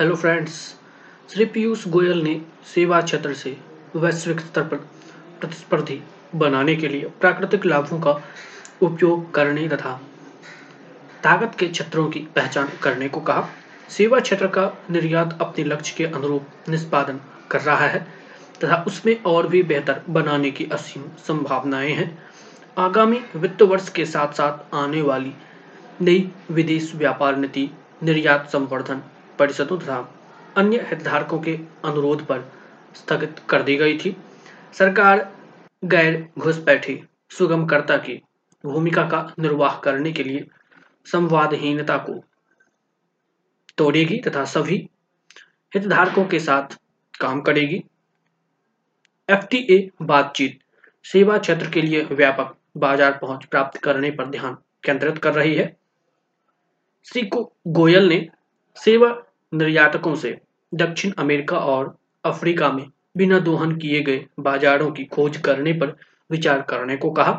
Hello friends Shri Piyush Goyal ने सेवा क्षेत्र से वैश्विक स्तर पर प्रतिस्पर्धी बनाने के लिए प्राकृतिक लाभों का उपयोग करने तथा ताकत के क्षेत्रों की पहचान करने को कहा। सेवा क्षेत्र का निर्यात अपने लक्ष्य के अनुरूप निष्पादन कर रहा है तथा उसमें और भी बेहतर बनाने की असीम संभावनाएँ हैं। आगामी वित्त वर्ष के साथ साथ आने वाली नई विदेश व्यापार नीति, निर्यात संवर्धन परिषदों तथा अन्य हितधारकों के अनुरोध पर स्थगित कर दी गई थी। सरकार गैर घुसपैठी, सुगमकर्ता की भूमिका का निर्वाह करने के लिए संवादहीनता को तोड़ेगी तथा सभी हितधारकों के साथ काम करेगी। एफटीए बातचीत सेवा क्षेत्र के लिए व्यापक बाज़ार पहुँच प्राप्त करने पर ध्यान केंद्रित कर रही है। श्री गोयल ने सेवा निर्यातकों से दक्षिण अमेरिका और अफ्रीका में बिना दोहन किए गए बाजारों की खोज करने पर विचार करने को कहा।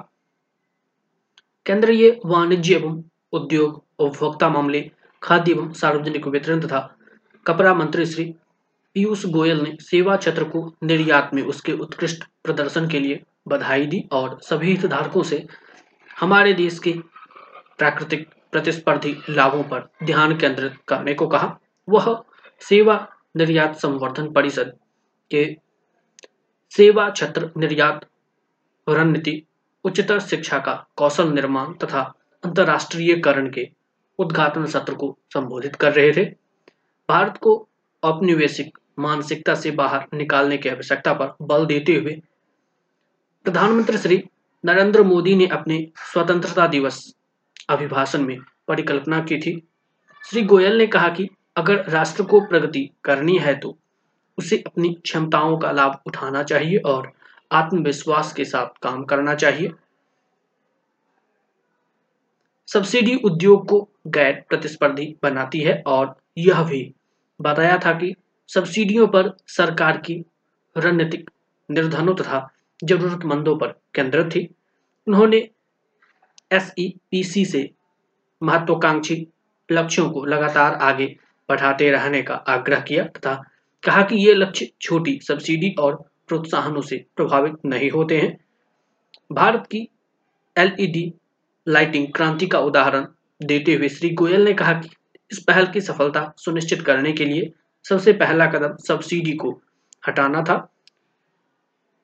केंद्रीय वाणिज्य एवं उद्योग उपभोक्ता मामले, खाद्य एवं सार्वजनिक वितरण तथा कपड़ा मंत्री श्री पीयूष गोयल ने सेवा क्षेत्र को निर्यात में उसके उत्कृष्ट प्रदर्शन के लिए बधाई दी और सभी हितधारकों से हमारे देश के प्राकृतिक प्रतिस्पर्धी लाभों पर ध्यान केंद्रित करने को कहा। वह सेवा निर्यात संवर्धन परिषद के सेवा क्षेत्र निर्यात रणनीति, उच्चतर शिक्षा का कौशल निर्माण तथा अंतर्राष्ट्रीयकरण के उद्घाटन सत्र को संबोधित कर रहे थे। भारत को औपनिवेशिक मानसिकता से बाहर निकालने की आवश्यकता पर बल देते हुए प्रधानमंत्री श्री नरेंद्र मोदी ने अपने स्वतंत्रता दिवस अभिभाषण में परिकल्पना की थी। श्री गोयल ने कहा कि अगर राष्ट्र को प्रगति करनी है तो उसे अपनी क्षमताओं का लाभ उठाना चाहिए और आत्मविश्वास के साथ काम करना चाहिए। सब्सिडी उद्योग को गैर प्रतिस्पर्धी बनाती है और यह भी बताया था कि सब्सिडियों पर सरकार की रणनीतिक निर्धनों तथा जरूरतमंदों पर केंद्रित थी। उन्होंने एस से महत्वाकांक्षी लक्ष्यों को लगातार आगे बढ़ाते रहने का आग्रह किया तथा कहा कि ये लक्ष्य छोटी सब्सिडी और प्रोत्साहनों से प्रभावित नहीं होते हैं। भारत की एलईडी लाइटिंग क्रांति का उदाहरण देते हुए श्री गोयल ने कहा कि इस पहल की सफलता सुनिश्चित करने के लिए सबसे पहला कदम सब्सिडी को हटाना था।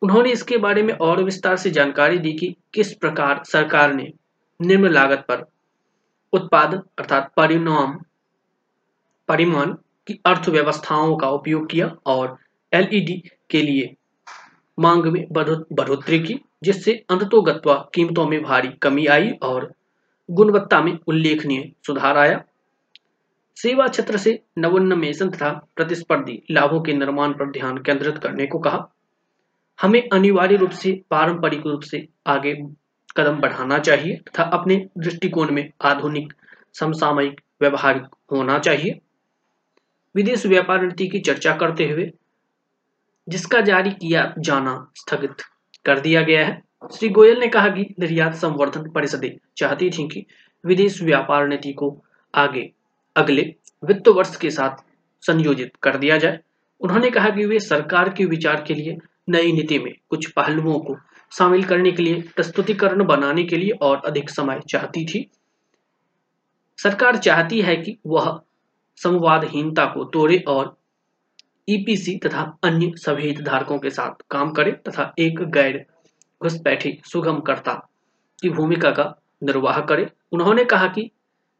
उन्होंने इसके बारे में और विस्तार से जानकारी दी कि किस प्रकार सरकार ने निम्न लागत पर उत्पादन अर्थात परिणाम परिमाण की अर्थव्यवस्थाओं का उपयोग किया और एलईडी के लिए मांग में बढ़ोतरी की, जिससे अंततोगत्वा कीमतों में भारी कमी आई और गुणवत्ता में उल्लेखनीय सुधार आया। सेवा क्षेत्र से नवोन्मेषण तथा प्रतिस्पर्धी लाभों के निर्माण पर ध्यान केंद्रित करने को कहा। हमें अनिवार्य रूप से पारंपरिक रूप से आगे कदम बढ़ाना चाहिए तथा अपने दृष्टिकोण में आधुनिक समसामयिक व्यवहारिक होना चाहिए। विदेश व्यापार नीति की चर्चा करते हुए, जिसका जारी किया, जाना स्थगित कर दिया गया है। श्री गोयल ने कहा कि निर्यात संवर्धन परिषदें चाहती थी कि विदेश व्यापार नीति को आगे, अगले वित्त वर्ष के साथ संयोजित कर दिया जाए। उन्होंने कहा कि वे सरकार के विचार के लिए, नई नीति में कुछ पहलुओं को शामिल करने के लिए प्रस्तुतिकरण बनाने के लिए और अधिक समय चाहती थी। सरकार चाहती है कि वह संवादहीनता को तोड़े और ईपीसी तथा अन्य सभी हितधारकों के साथ काम करे तथा एक गैर घुसपैठी सुगमकर्ता की भूमिका का निर्वाह करे। उन्होंने कहा कि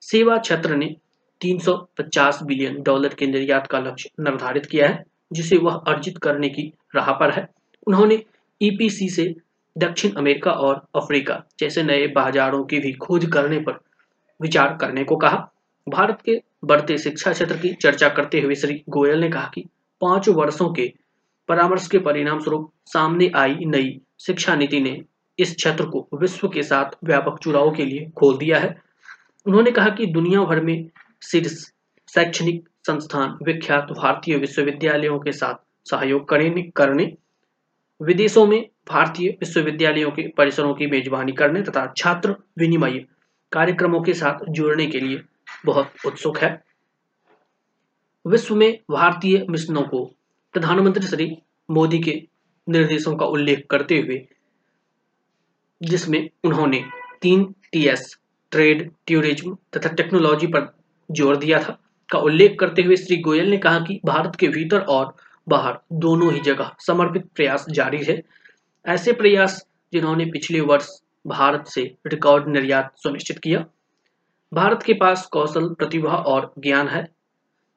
सेवा क्षेत्र ने 350 बिलियन डॉलर के निर्यात का लक्ष्य निर्धारित किया है, जिसे वह अर्जित करने की राह पर है। उन्होंने ईपीसी से दक्षिण अमेरिका और अफ्रीका जैसे नए बाजारों की भी खोज करने पर विचार करने को कहा। भारत के बढ़ते शिक्षा क्षेत्र की चर्चा करते हुए श्री गोयल ने कहा कि पाँच वर्षों के परामर्श के परिणाम स्वरूप सामने आई नई शिक्षा नीति ने इस क्षेत्र को विश्व के साथ व्यापक चुनाव के लिए खोल दिया है। उन्होंने कहा कि दुनिया भर में शीर्ष शैक्षणिक संस्थान, विख्यात भारतीय विश्वविद्यालयों के साथ सहयोग करने करने, विदेशों में भारतीय विश्वविद्यालयों के परिसरों की मेजबानी करने तथा छात्र विनिमय कार्यक्रमों के साथ जुड़ने के लिए बहुत उत्सुक है। विश्व में भारतीय मिशनों को प्रधानमंत्री श्री मोदी के निर्देशों का उल्लेख करते हुए, जिसमें उन्होंने तीन टीएस ट्रेड टूरिज़्म तथा टेक्नोलॉजी पर ज़ोर दिया था, का उल्लेख करते हुए श्री गोयल ने कहा कि भारत के भीतर और बाहर दोनों ही जगह समर्पित प्रयास जारी है। ऐसे प्रयास जिन्होंने पिछले वर्ष भारत से रिकॉर्ड निर्यात सुनिश्चित किया भारत के पास कौशल, प्रतिभा और ज्ञान है,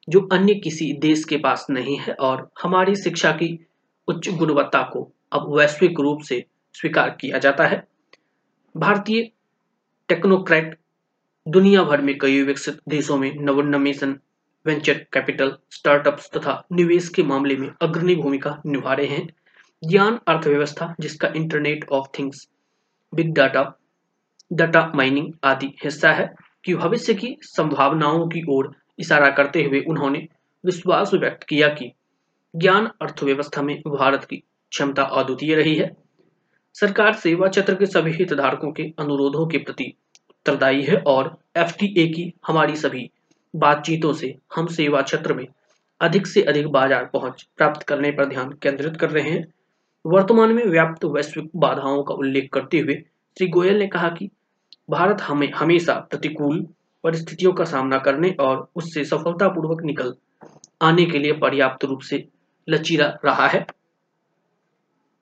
जो अन्य किसी देश के पास नहीं है और हमारी शिक्षा की उच्च गुणवत्ता को अब वैश्विक रूप से स्वीकार किया जाता है। भारतीय टेक्नोक्रेट दुनिया भर में कई विकसित देशों में नवोन्मेषण वेंचर कैपिटल, स्टार्टअप्स तथा निवेश के मामले में अग्रणी भूमिका निभा रहे हैं। ज्ञान अर्थव्यवस्था, जिसका internet of things, big data data mining आदि हिस्सा है कि भविष्य की संभावनाओं की ओर इशारा करते हुए उन्होंने विश्वास व्यक्त किया कि ज्ञान अर्थव्यवस्था में भारत की क्षमता अद्वितीय रही है। सरकार सेवा क्षेत्र के सभी हितधारकों के अनुरोधों के प्रति उत्तरदायी है और एफटीए की हमारी सभी बातचीतों से हम सेवा क्षेत्र में अधिक से अधिक बाज़ार पहुँच प्राप्त करने पर ध्यान केंद्रित कर रहे हैं। वर्तमान में व्याप्त वैश्विक बाधाओं का उल्लेख करते हुए श्री गोयल ने कहा कि भारत हमें हमेशा प्रतिकूल परिस्थितियों का सामना करने और उससे सफलतापूर्वक निकल आने के लिए पर्याप्त रूप से लचीला रहा है।